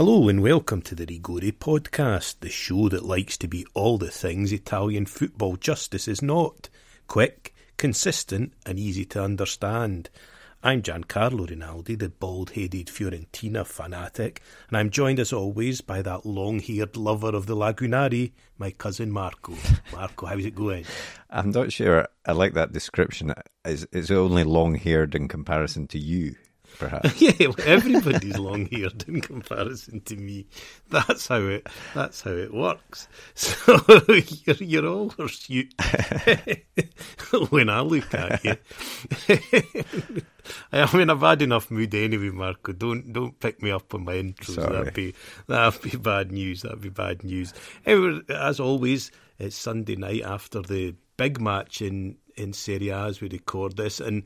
Hello and welcome to the Rigore podcast, the show that likes to be all the things Italian football justice is not. Quick, consistent, and easy to understand. I'm Giancarlo Rinaldi, the bald headed Fiorentina fanatic, and I'm joined as always by that long haired lover of the Lagunari, my cousin Marco. Marco, how's it going? I'm not sure I like that description. It's, it's only long haired in comparison to you perhaps. yeah, well, everybody's long haired in comparison to me. That's how it. That's how it works. So you're, you're all hirsute when I look at you. I mean, I've had enough mood anyway, Marco. Don't don't pick me up on my intros. Sorry. That'd be that'd be bad news. That'd be bad news. Anyway, as always, it's Sunday night after the big match in in Serie A as we record this, and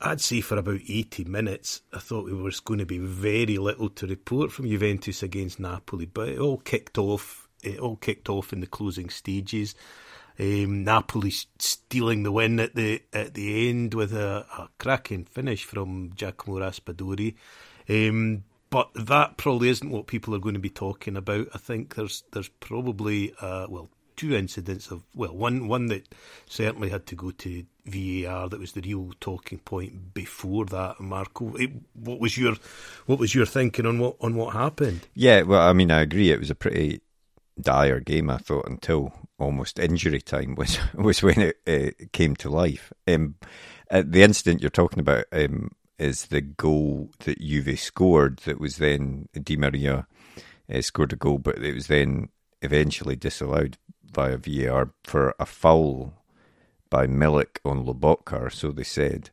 I'd say for about 80 minutes, I thought there was going to be very little to report from Juventus against Napoli, but it all kicked off. It all kicked off in the closing stages. Um, Napoli stealing the win at the at the end with a, a cracking finish from Giacomo Raspadori. Um, but that probably isn't what people are going to be talking about. I think there's there's probably uh, well two incidents of well one one that certainly had to go to VAR that was the real talking point before that. Marco, it, what was your what was your thinking on what on what happened? Yeah, well, I mean, I agree. It was a pretty dire game. I thought until almost injury time was was when it came to life. Um, the incident you're talking about um, is the goal that Juve scored. That was then Di Maria uh, scored a goal, but it was then eventually disallowed via VAR for a foul by Milik on Lobotka, so they said.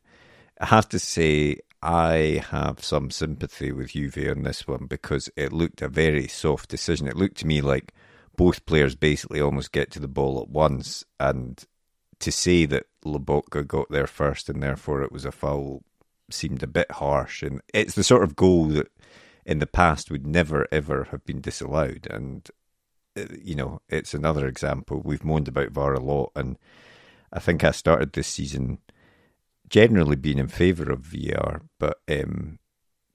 I have to say, I have some sympathy with Juve on this one because it looked a very soft decision. It looked to me like both players basically almost get to the ball at once, and to say that Lobotka got there first and therefore it was a foul seemed a bit harsh. And it's the sort of goal that in the past would never ever have been disallowed. And uh, you know, it's another example. We've moaned about VAR a lot, and I think I started this season generally being in favour of VAR, but um,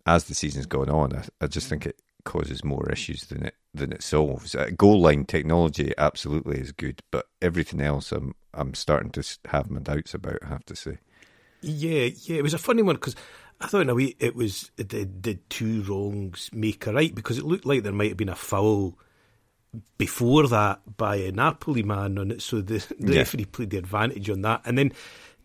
as the season's gone on, I, I, just think it causes more issues than it than it solves. Uh, goal line technology absolutely is good, but everything else, I'm I'm starting to have my doubts about. I have to say. Yeah, yeah, it was a funny one because I thought in a way it was did, did two wrongs make a right because it looked like there might have been a foul before that by a Napoli man on it, so the, the yeah. referee played the advantage on that. And then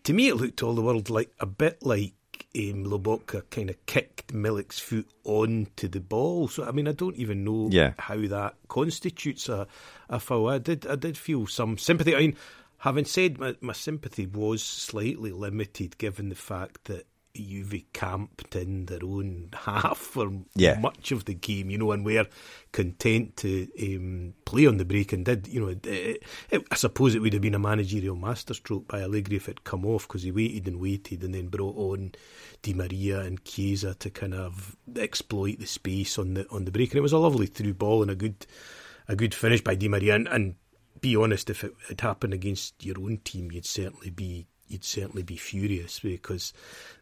to me, it looked all the world like a bit like um, Lobotka kind of kicked Milik's foot onto the ball. So I mean, I don't even know yeah. how that constitutes a, a foul. I did I did feel some sympathy. I mean, having said my, my sympathy was slightly limited given the fact that Juve camped in their own half for yeah. much of the game, you know, and were content to um, play on the break and did, you know, it, it, I suppose it would have been a managerial masterstroke by Allegri if it come off because he waited and waited and then brought on Di Maria and Chiesa to kind of exploit the space on the on the break, and it was a lovely through ball and a good a good finish by Di Maria. And, and be honest, if it had happened against your own team, you'd certainly be you'd certainly be furious because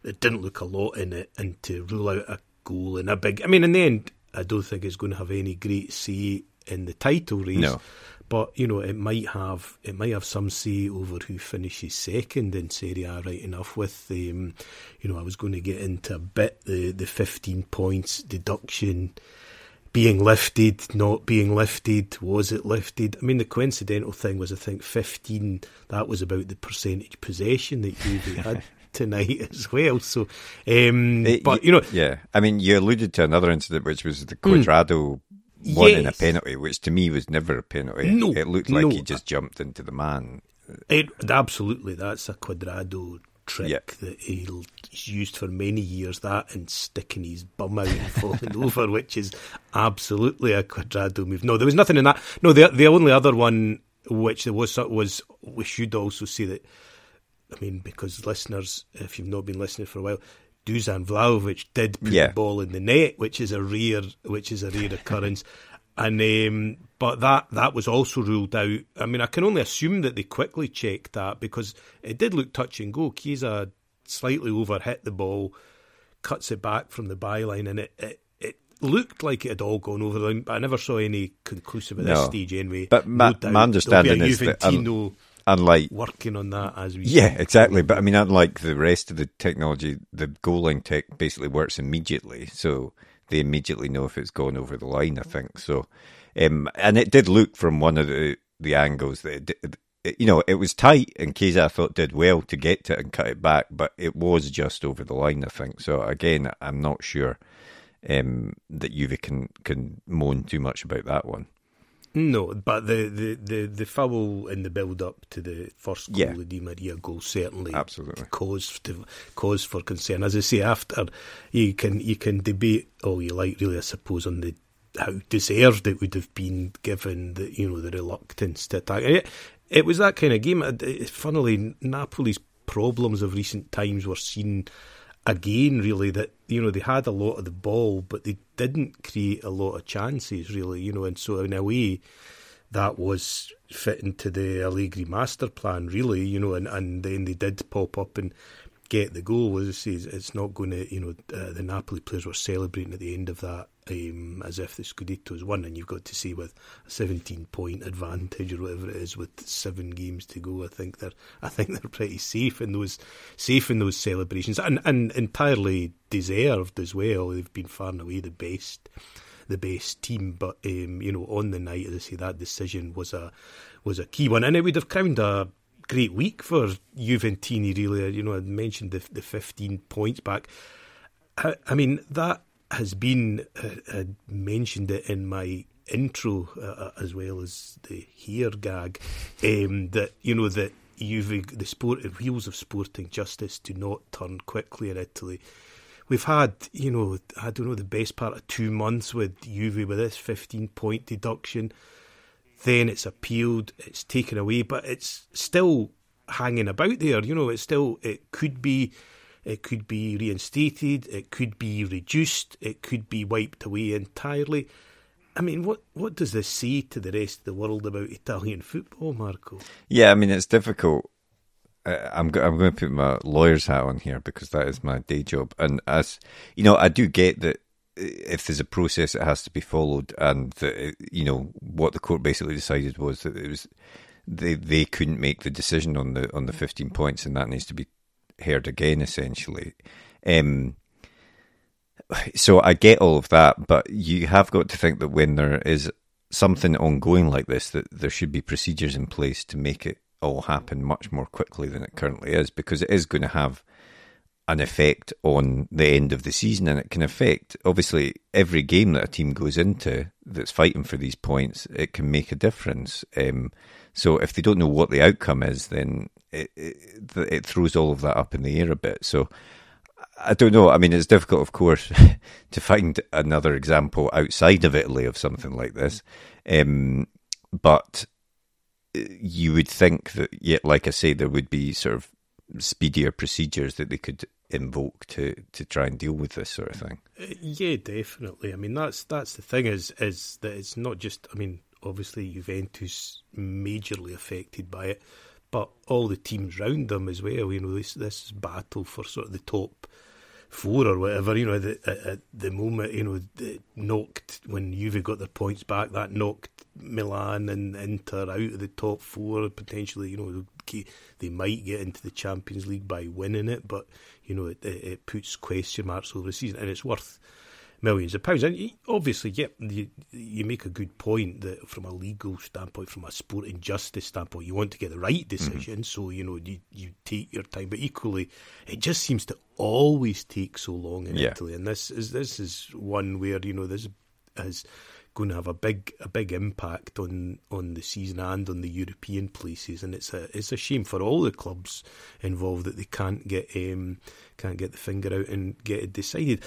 it didn't look a lot in it, and to rule out a goal in a big. I mean, in the end, I don't think it's going to have any great say in the title race. No. But you know, it might have it might have some say over who finishes second in Serie A. Right enough. With um, you know, I was going to get into a bit the the fifteen points deduction being lifted, not being lifted, was it lifted? I mean, the coincidental thing was, I think, 15, that was about the percentage possession that Juve had tonight as well. So, um, it, but, you know. Yeah, I mean, you alluded to another incident, which was the Cuadrado mm, one yes. in a penalty, which to me was never a penalty. No, it looked like no. he just jumped into the man. It, absolutely, that's a Cuadrado trick yep. that he's used for many years. That and sticking his bum out and falling over, which is absolutely a Cuadrado move. No, there was nothing in that. No, the the only other one which there was was we should also see that. I mean, because listeners, if you've not been listening for a while, Dusan Vlahovic did put yeah. the ball in the net, which is a rare, which is a rare occurrence. And um, but that that was also ruled out. I mean, I can only assume that they quickly checked that because it did look touch and go. Chiesa slightly over hit the ball, cuts it back from the byline, and it, it, it looked like it had all gone over the line, but I never saw any conclusive at no. this stage anyway. But my, no my understanding is that um, unlike working on that as we yeah exactly. But I mean, unlike the rest of the technology, the goal line tech basically works immediately, so they immediately know if it's gone over the line. I think so, um, and it did look from one of the the angles that it, it, you know it was tight, and Chiesa I thought did well to get to it and cut it back, but it was just over the line. I think so. Again, I'm not sure um, that Juve can can moan too much about that one. No, but the, the, the, the foul in the build up to the first goal, yeah. the Di Maria goal, certainly absolutely cause to, cause for concern. As I say, after you can you can debate all you like, really, I suppose, on the how deserved it would have been given the you know the reluctance to attack. It, it was that kind of game. Uh, funnily, Napoli's problems of recent times were seen again, really, that, you know, they had a lot of the ball, but they didn't create a lot of chances, really, you know, and so in a way, that was fit into the Allegri master plan, really, you know, and, and then they did pop up and get the goal. As I say, it's not going to, you know, uh, the Napoli players were celebrating at the end of that um, as if the Scudetto is won, and you've got to see with a 17 point advantage or whatever it is with seven games to go. I think they're, I think they're pretty safe in those, safe in those celebrations, and and entirely deserved as well. They've been far and away the best the best team. But um, you know, on the night, as I say, that decision was a was a key one, and it would have crowned a great week for Juventini. Really, you know, I mentioned the the fifteen points back. I, I mean that has been uh, uh, mentioned it in my intro uh, uh, as well as the here gag um, that you know that Juve the sport wheels of sporting justice do not turn quickly in Italy. We've had, you know, I don't know, the best part of two months with Juve with this 15 point deduction then it's appealed, it's taken away, but it's still hanging about there. You know, it's still it could be it could be reinstated, it could be reduced, it could be wiped away entirely. I mean, what what does this say to the rest of the world about Italian football, Marco? Yeah, I mean, it's difficult. Uh, I'm I'm going to put my lawyer's hat on here because that is my day job, and as you know, I do get that if there's a process that has to be followed, and that, you know what the court basically decided was that it was they they couldn't make the decision on the on the 15 points, and that needs to be heard again essentially. Um, so I get all of that, but you have got to think that when there is something ongoing like this, that there should be procedures in place to make it all happen much more quickly than it currently is, because it is going to have an effect on the end of the season, and it can affect obviously every game that a team goes into that's fighting for these points. It can make a difference. Um, so if they don't know what the outcome is, then it, it, it throws all of that up in the air a bit. So I don't know. I mean, it's difficult, of course, to find another example outside of Italy of something like this. Um, but you would think that, yet, like I say, there would be sort of speedier procedures that they could invoke to to try and deal with this sort of thing. Uh, yeah, definitely. I mean, that's that's the thing is is that it's not just. I mean, obviously Juventus majorly affected by it, but all the teams round them as well. You know, this this battle for sort of the top four or whatever. You know, the, at, at, the moment, you know, knocked when Juve got their points back, that knocked Milan and Inter out of the top four. Potentially, you know, they might get into the Champions League by winning it, but you know, it, it puts question marks over the season, and it's worth millions of pounds. And obviously, yeah, you, you make a good point that from a legal standpoint, from a sporting justice standpoint, you want to get the right mm-hmm. decision. Mm-hmm. So you know, you you take your time. But equally, it just seems to always take so long in yeah. Italy, and this is this is one where you know this is going to have a big a big impact on on the season and on the European places, and it's a it's a shame for all the clubs involved that they can't get um, can't get the finger out and get it decided.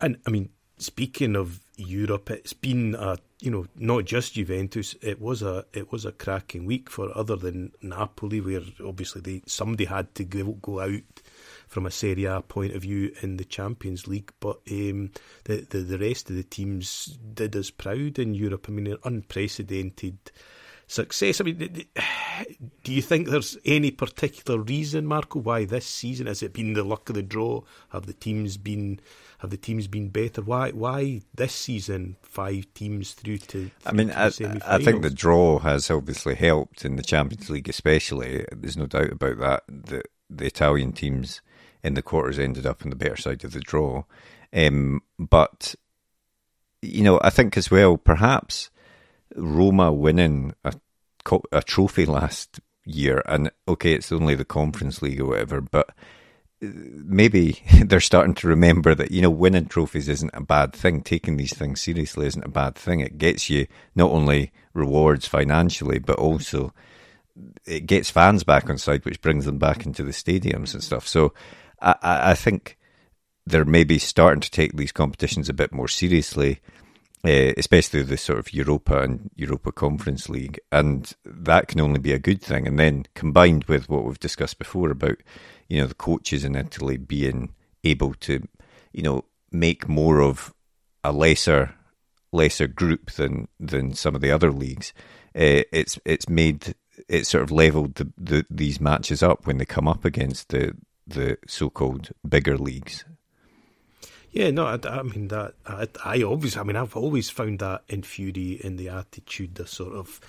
And I mean, speaking of Europe, it's been a you know not just Juventus. It was a it was a cracking week for other than Napoli, where obviously they somebody had to go, go out from a Serie A point of view in the Champions League. But um, the, the the rest of the teams did us proud in Europe. I mean, an unprecedented success. I mean, do you think there's any particular reason, Marco, why this season has it been the luck of the draw? Have the teams been have the teams been better? Why why this season five teams through to? I mean, I, I, think the draw has obviously helped in the Champions League, especially. There's no doubt about that. The the Italian teams in the quarters ended up on the better side of the draw, um, but you know, I think as well, perhaps Roma winning a, a trophy last year, and okay, it's only the Conference League or whatever, but uh, maybe they're starting to remember that you know winning trophies isn't a bad thing. Taking these things seriously isn't a bad thing. It gets you not only rewards financially, but also it gets fans back on side, which brings them back into the stadiums and stuff. So I, I think they're maybe starting to take these competitions a bit more seriously uh, especially the sort of Europa and Europa Conference League, and that can only be a good thing. And then combined with what we've discussed before about, you know, the coaches in Italy being able to, you know, make more of a lesser lesser group than than some of the other leagues. Uh, it's it's made it sort of leveled the, the, these matches up when they come up against the the so called bigger leagues. Yeah, no, I, I mean that. I, I obviously, I mean, I've always found that infuriating the attitude, the sort of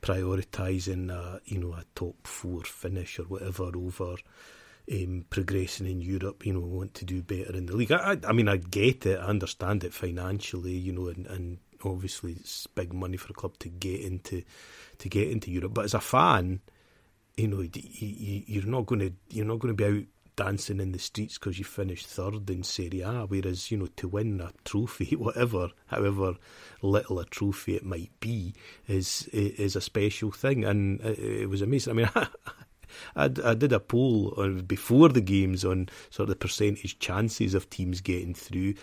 prioritising, uh, you know, a top four finish or whatever over um, progressing in Europe. You know, want to do better in the league. I, I, I mean, I get it. I understand it financially. You know, and, and obviously it's big money for a club to get into to get into Europe. But as a fan, you know, you, you're not going to you're not going to be out dancing in the streets because you finished third in Serie A. Whereas, you know, to win a trophy, whatever, however little a trophy it might be, is is a special thing. And it was amazing. I mean, I, I, did a poll on, before the games on sort of the percentage chances of teams getting through,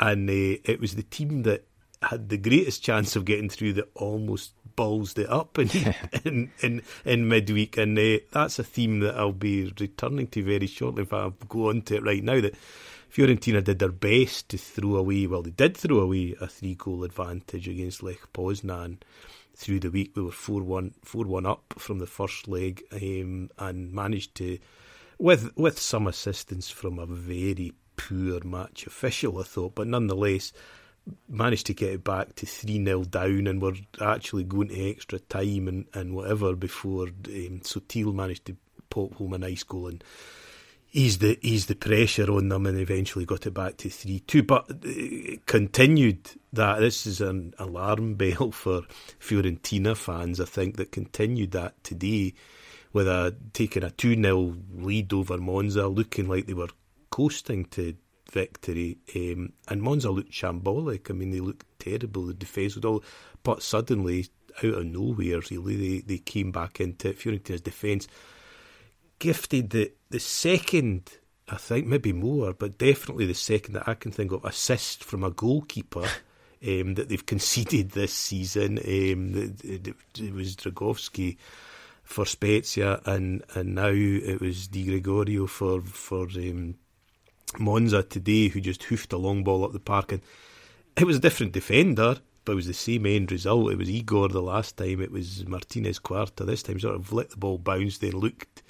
and uh, it was the team that had the greatest chance of getting through that almost balls it up in in, in, in midweek, and uh, that's a theme that I'll be returning to very shortly. If I go on to it right now, that Fiorentina did their best to throw away. Well, they did throw away a three goal advantage against Lech Poznan through the week. We were 4 1, 4 1 up from the first leg um, and managed to, with with some assistance from a very poor match official, I thought, but nonetheless managed to get it back to 3 0 down and were actually going to extra time and, and whatever before um, Sottil managed to pop home a nice goal and ease the ease the pressure on them and eventually got it back to 3 2. But uh, continued that. This is an alarm bell for Fiorentina fans, I think, that continued that today with a taking a 2 0 lead over Monza, looking like they were coasting to victory. Um, and Monza looked shambolic. I mean, they looked terrible. The defence was all, but suddenly, out of nowhere, really, they, they came back into it. Fiorentina's defence gifted the the second, I think, maybe more, but definitely the second that I can think of assist from a goalkeeper. Um, that they've conceded this season. Um, it, it, it was Dragowski for Spezia, and and now it was Di Gregorio for for um, Monza today who just hoofed a long ball up the park. And it was a different defender, but it was the same end result. It was Igor the last time, it was Martinez Quarta this time, sort of let the ball bounce, then looked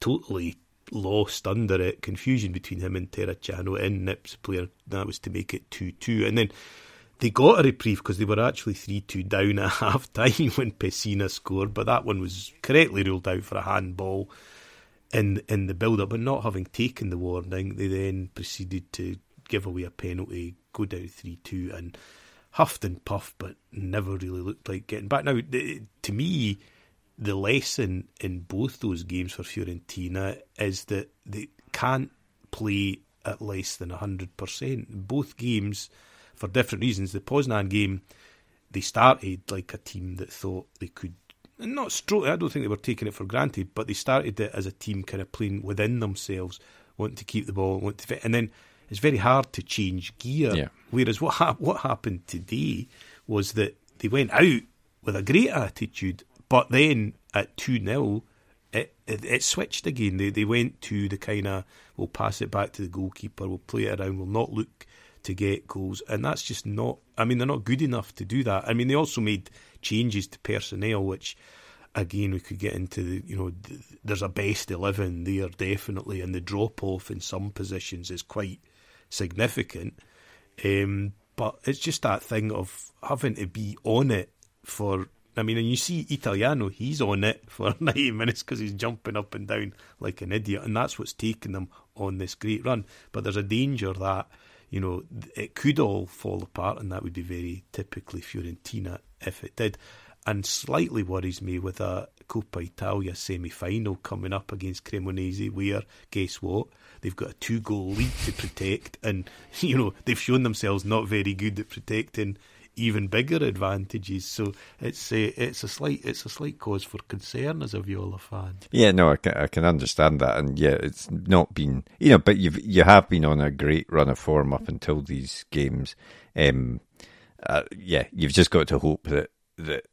totally lost under it. Confusion between him and Terracciano in Nips player. That was to make it 2 2. And then they got a reprieve because they were actually 3 2 down at half time when Pessina scored, but that one was correctly ruled out for a handball in in the build up, but not having taken the warning, they then proceeded to give away a penalty, go down three two, and huffed and puffed, but never really looked like getting back. Now, to me, the lesson in both those games for Fiorentina is that they can't play at less than hundred percent. Both games, for different reasons. The Poznan game, they started like a team that thought they could not stroke. I don't think they were taking it for granted, but they started it as a team, kind of playing within themselves, wanting to keep the ball, want to fit, and then it's very hard to change gear. Yeah. Whereas what ha- what happened today was that they went out with a great attitude, but then at two 0 it, it, it switched again. They they went to the kind of we'll pass it back to the goalkeeper, we'll play it around, we'll not look to get goals, and that's just not. I mean, they're not good enough to do that. I mean, they also made changes to personnel, which again, we could get into the, you know, there's a best 11 there definitely, and the drop off in some positions is quite significant. Um, but it's just that thing of having to be on it for. I mean, and you see Italiano, he's on it for 90 minutes because he's jumping up and down like an idiot, and that's what's taking them on this great run. But there's a danger that, you know, it could all fall apart, and that would be very typically Fiorentina if it did and slightly worries me with a Coppa Italia semi final coming up against Cremonese, where, guess what? They've got a two goal lead to protect, and, you know, they've shown themselves not very good at protecting even bigger advantages. So it's a, it's a slight it's a slight cause for concern as a Viola fan. Yeah, no, I can, I can understand that, and yeah, it's not been you know, but you've you have been on a great run of form up until these games. Um, uh, yeah, you've just got to hope that that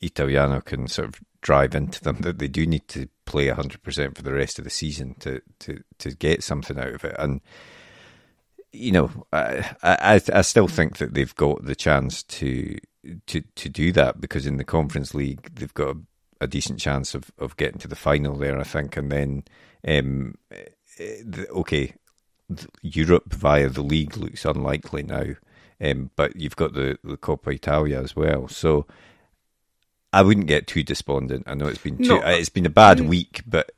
Italiano can sort of drive into them that they do need to play 100% for the rest of the season to, to, to get something out of it. And, you know, I, I, I still think that they've got the chance to, to, to do that because in the Conference League, they've got a, a decent chance of, of getting to the final there, I think. And then, um, the, okay, Europe via the league looks unlikely now. Um, but you've got the, the Coppa Italia as well. So I wouldn't get too despondent. I know it's been too, no, it's been a bad mm, week, but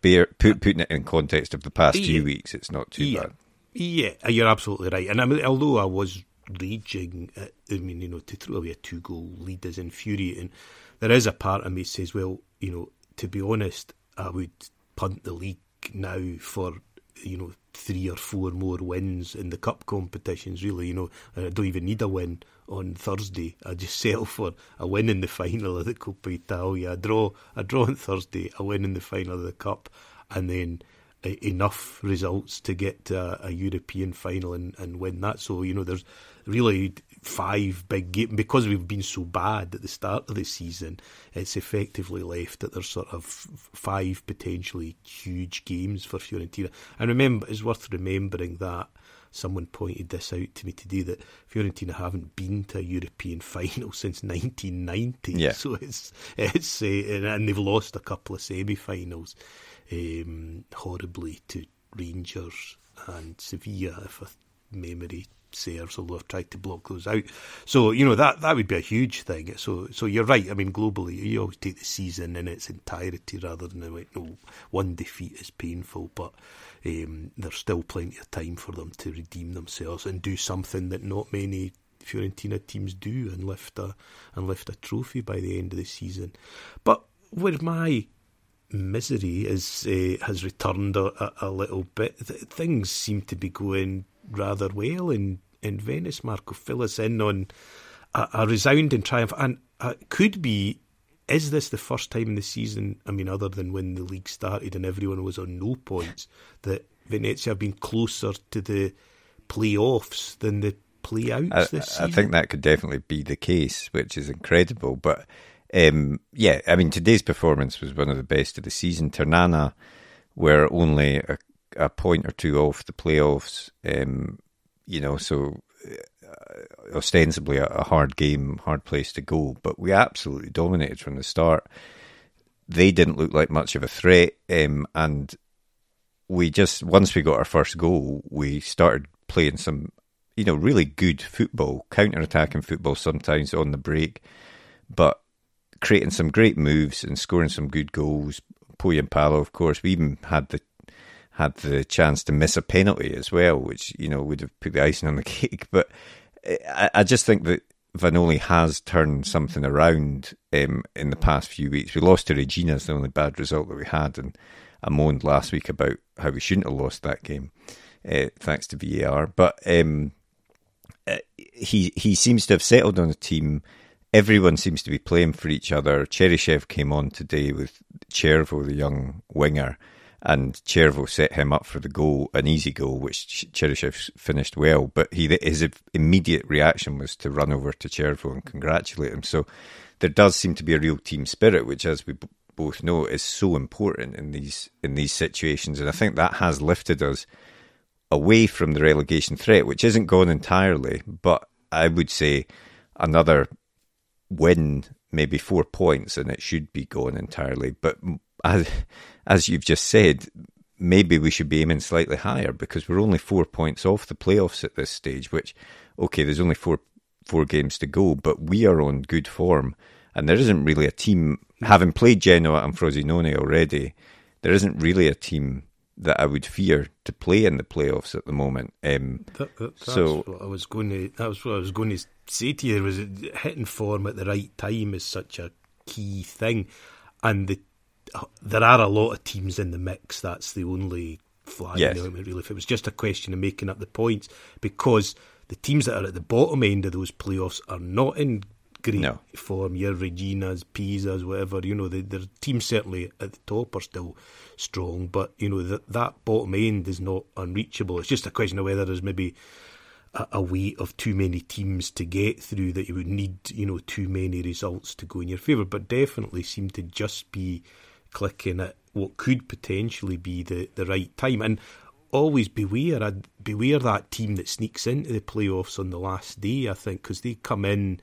bear, put, putting it in context of the past yeah, few weeks, it's not too yeah, bad. Yeah, uh, you're absolutely right. And I mean, although I was raging, at, I mean, you know, to throw away a two goal lead is infuriating. There is a part of me says, well, you know, to be honest, I would punt the league now for you know three or four more wins in the cup competitions. Really, you know, I don't even need a win on Thursday. I just settle for a win in the final of the Coppa Italia, a draw, a draw on Thursday, a win in the final of the cup, and then enough results to get to a, a European final and, and win that. So you know, there's really five big games because we've been so bad at the start of the season. It's effectively left that there's sort of five potentially huge games for Fiorentina. And remember, it's worth remembering that someone pointed this out to me today that Fiorentina haven't been to a European final since 1990. Yeah. So it's it's uh, and they've lost a couple of semi-finals um, horribly to Rangers and Sevilla, if a memory serves, although I've tried to block those out. So you know that that would be a huge thing. So so you're right. I mean, globally, you always take the season in its entirety rather than like, no one defeat is painful, but um, there's still plenty of time for them to redeem themselves and do something that not many Fiorentina teams do and lift a and lift a trophy by the end of the season. But where my misery is uh, has returned a, a, little bit, things seem to be going rather well in, in Venice. Marco, fill us in on a, a resounding triumph, and uh, could be. Is this the first time in the season? I mean, other than when the league started and everyone was on no points, that Venezia have been closer to the playoffs than the playouts I, this season? I think that could definitely be the case, which is incredible. But um, yeah, I mean, today's performance was one of the best of the season. Ternana were only a a point or two off the playoffs. Um, you know, so uh, ostensibly a, a, hard game, hard place to go, but we absolutely dominated from the start. They didn't look like much of a threat, um, and we just once we got our first goal, we started playing some, you know, really good football, counter-attacking football sometimes on the break, but creating some great moves and scoring some good goals. Pohjanpalo, of course, we even had the had the chance to miss a penalty as well, which you know would have put the icing on the cake. But I, I just think that Vanoli has turned something around um, in the past few weeks. We lost to Reggina it's the only bad result that we had, and I moaned last week about how we shouldn't have lost that game, uh, thanks to VAR. But um, uh, he he seems to have settled on a team. Everyone seems to be playing for each other. Cheryshev came on today with Chervo, the young winger, and Chervo set him up for the goal, an easy goal, which Cheryshev finished well. But he his immediate reaction was to run over to Chervo and congratulate him. So there does seem to be a real team spirit, which, as we b- both know, is so important in these in these situations. And I think that has lifted us away from the relegation threat, which isn't gone entirely. But I would say another win maybe four points and it should be gone entirely. But as, as you've just said, maybe we should be aiming slightly higher because we're only four points off the playoffs at this stage. Which, okay, there's only four four games to go, but we are on good form, and there isn't really a team having played Genoa and Frosinone already. There isn't really a team that I would fear to play in the playoffs at the moment. Um, that, that, that's so what I was going to. That was what I was going to say to you. Was hitting form at the right time is such a key thing, and the, there are a lot of teams in the mix. That's the only flag yes. element, really. If it was just a question of making up the points, because the teams that are at the bottom end of those playoffs are not in great no. form. Your Regginas, Pisas, whatever. You know, the, the teams certainly at the top are still strong, but you know that that bottom end is not unreachable. It's just a question of whether there's maybe a, a weight of too many teams to get through that you would need, you know, too many results to go in your favour. But definitely seem to just be clicking at what could potentially be the, the right time. And always beware, I'd beware that team that sneaks into the playoffs on the last day. I think because they come in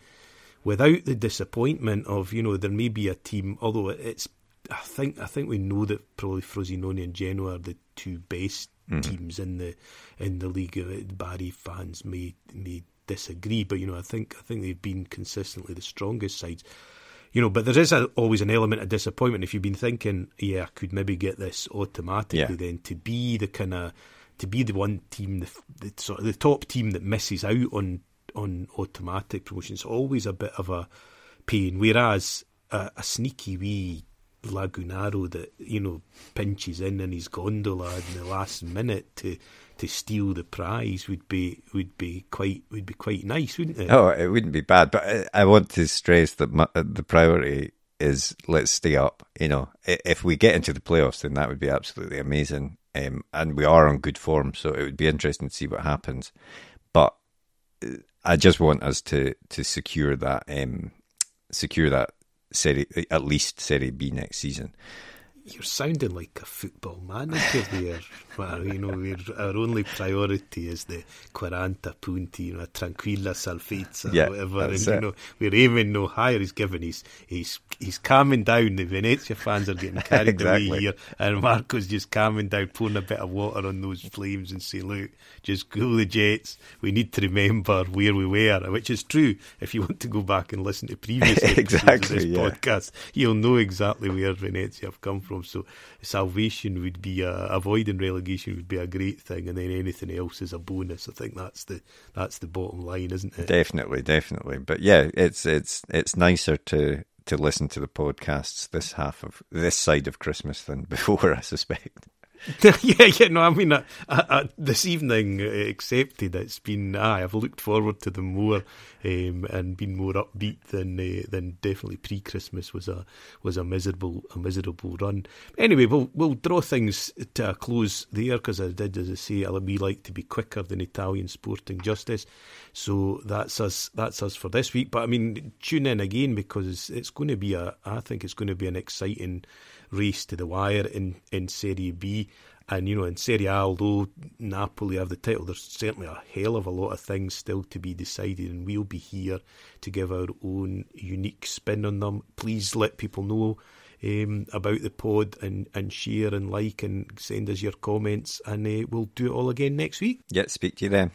without the disappointment of you know there may be a team, although it's I think I think we know that probably Frosinone and Genoa are the two best mm-hmm. teams in the in the league. Uh, Bari fans may may disagree, but you know I think I think they've been consistently the strongest sides. You know, but there is a, always an element of disappointment if you've been thinking, yeah, I could maybe get this automatically. Yeah. Then to be the kind of to be the one team, the, the sort of the top team that misses out on on automatic promotion. It's always a bit of a pain. Whereas a, a sneaky wee Lagunaro that you know pinches in in his gondola in the last minute to to steal the prize would be would be quite would be quite nice, wouldn't it? Oh, it wouldn't be bad. But I, I want to stress that my, the priority is let's stay up. You know, if we get into the playoffs, then that would be absolutely amazing. Um, and we are on good form, so it would be interesting to see what happens. But I just want us to to secure that um, secure that Serie, at least Serie B next season. You're sounding like a football manager there. well, you know, our only priority is the quaranta punti, you know, tranquilla salvezza, yeah, whatever. And, you know, we're aiming no higher. He's given he's he's he's calming down. The Venezia fans are getting carried exactly. away here, and Marco's just calming down, pouring a bit of water on those flames, and saying, "Look, just cool the jets. We need to remember where we were," which is true. If you want to go back and listen to previous exactly, episodes of this yeah. podcast, you'll know exactly where Venezia have come from. So salvation would be avoiding relegation would be a great thing, and then anything else is a bonus. I think that's the that's the bottom line, isn't it? Definitely, definitely. But yeah, it's it's it's nicer to to listen to the podcasts this half of this side of Christmas than before, I suspect. yeah, yeah, no, I mean, this evening, accepted, it's been, I've looked forward to them more um, and been more upbeat than uh, than definitely pre Christmas was a was a miserable a miserable run. Anyway, we'll we'll draw things to a close there because I did, as I say, we like to be quicker than Italian sporting justice. So that's us. That's us for this week. But I mean, tune in again because it's going to be a. I think it's going to be an exciting race to the wire in, in Serie B. And, you know, in Serie A, although Napoli have the title, there's certainly a hell of a lot of things still to be decided, and we'll be here to give our own unique spin on them. Please let people know um, about the pod and, and share and like and send us your comments, and uh, we'll do it all again next week. Yeah, speak to you then.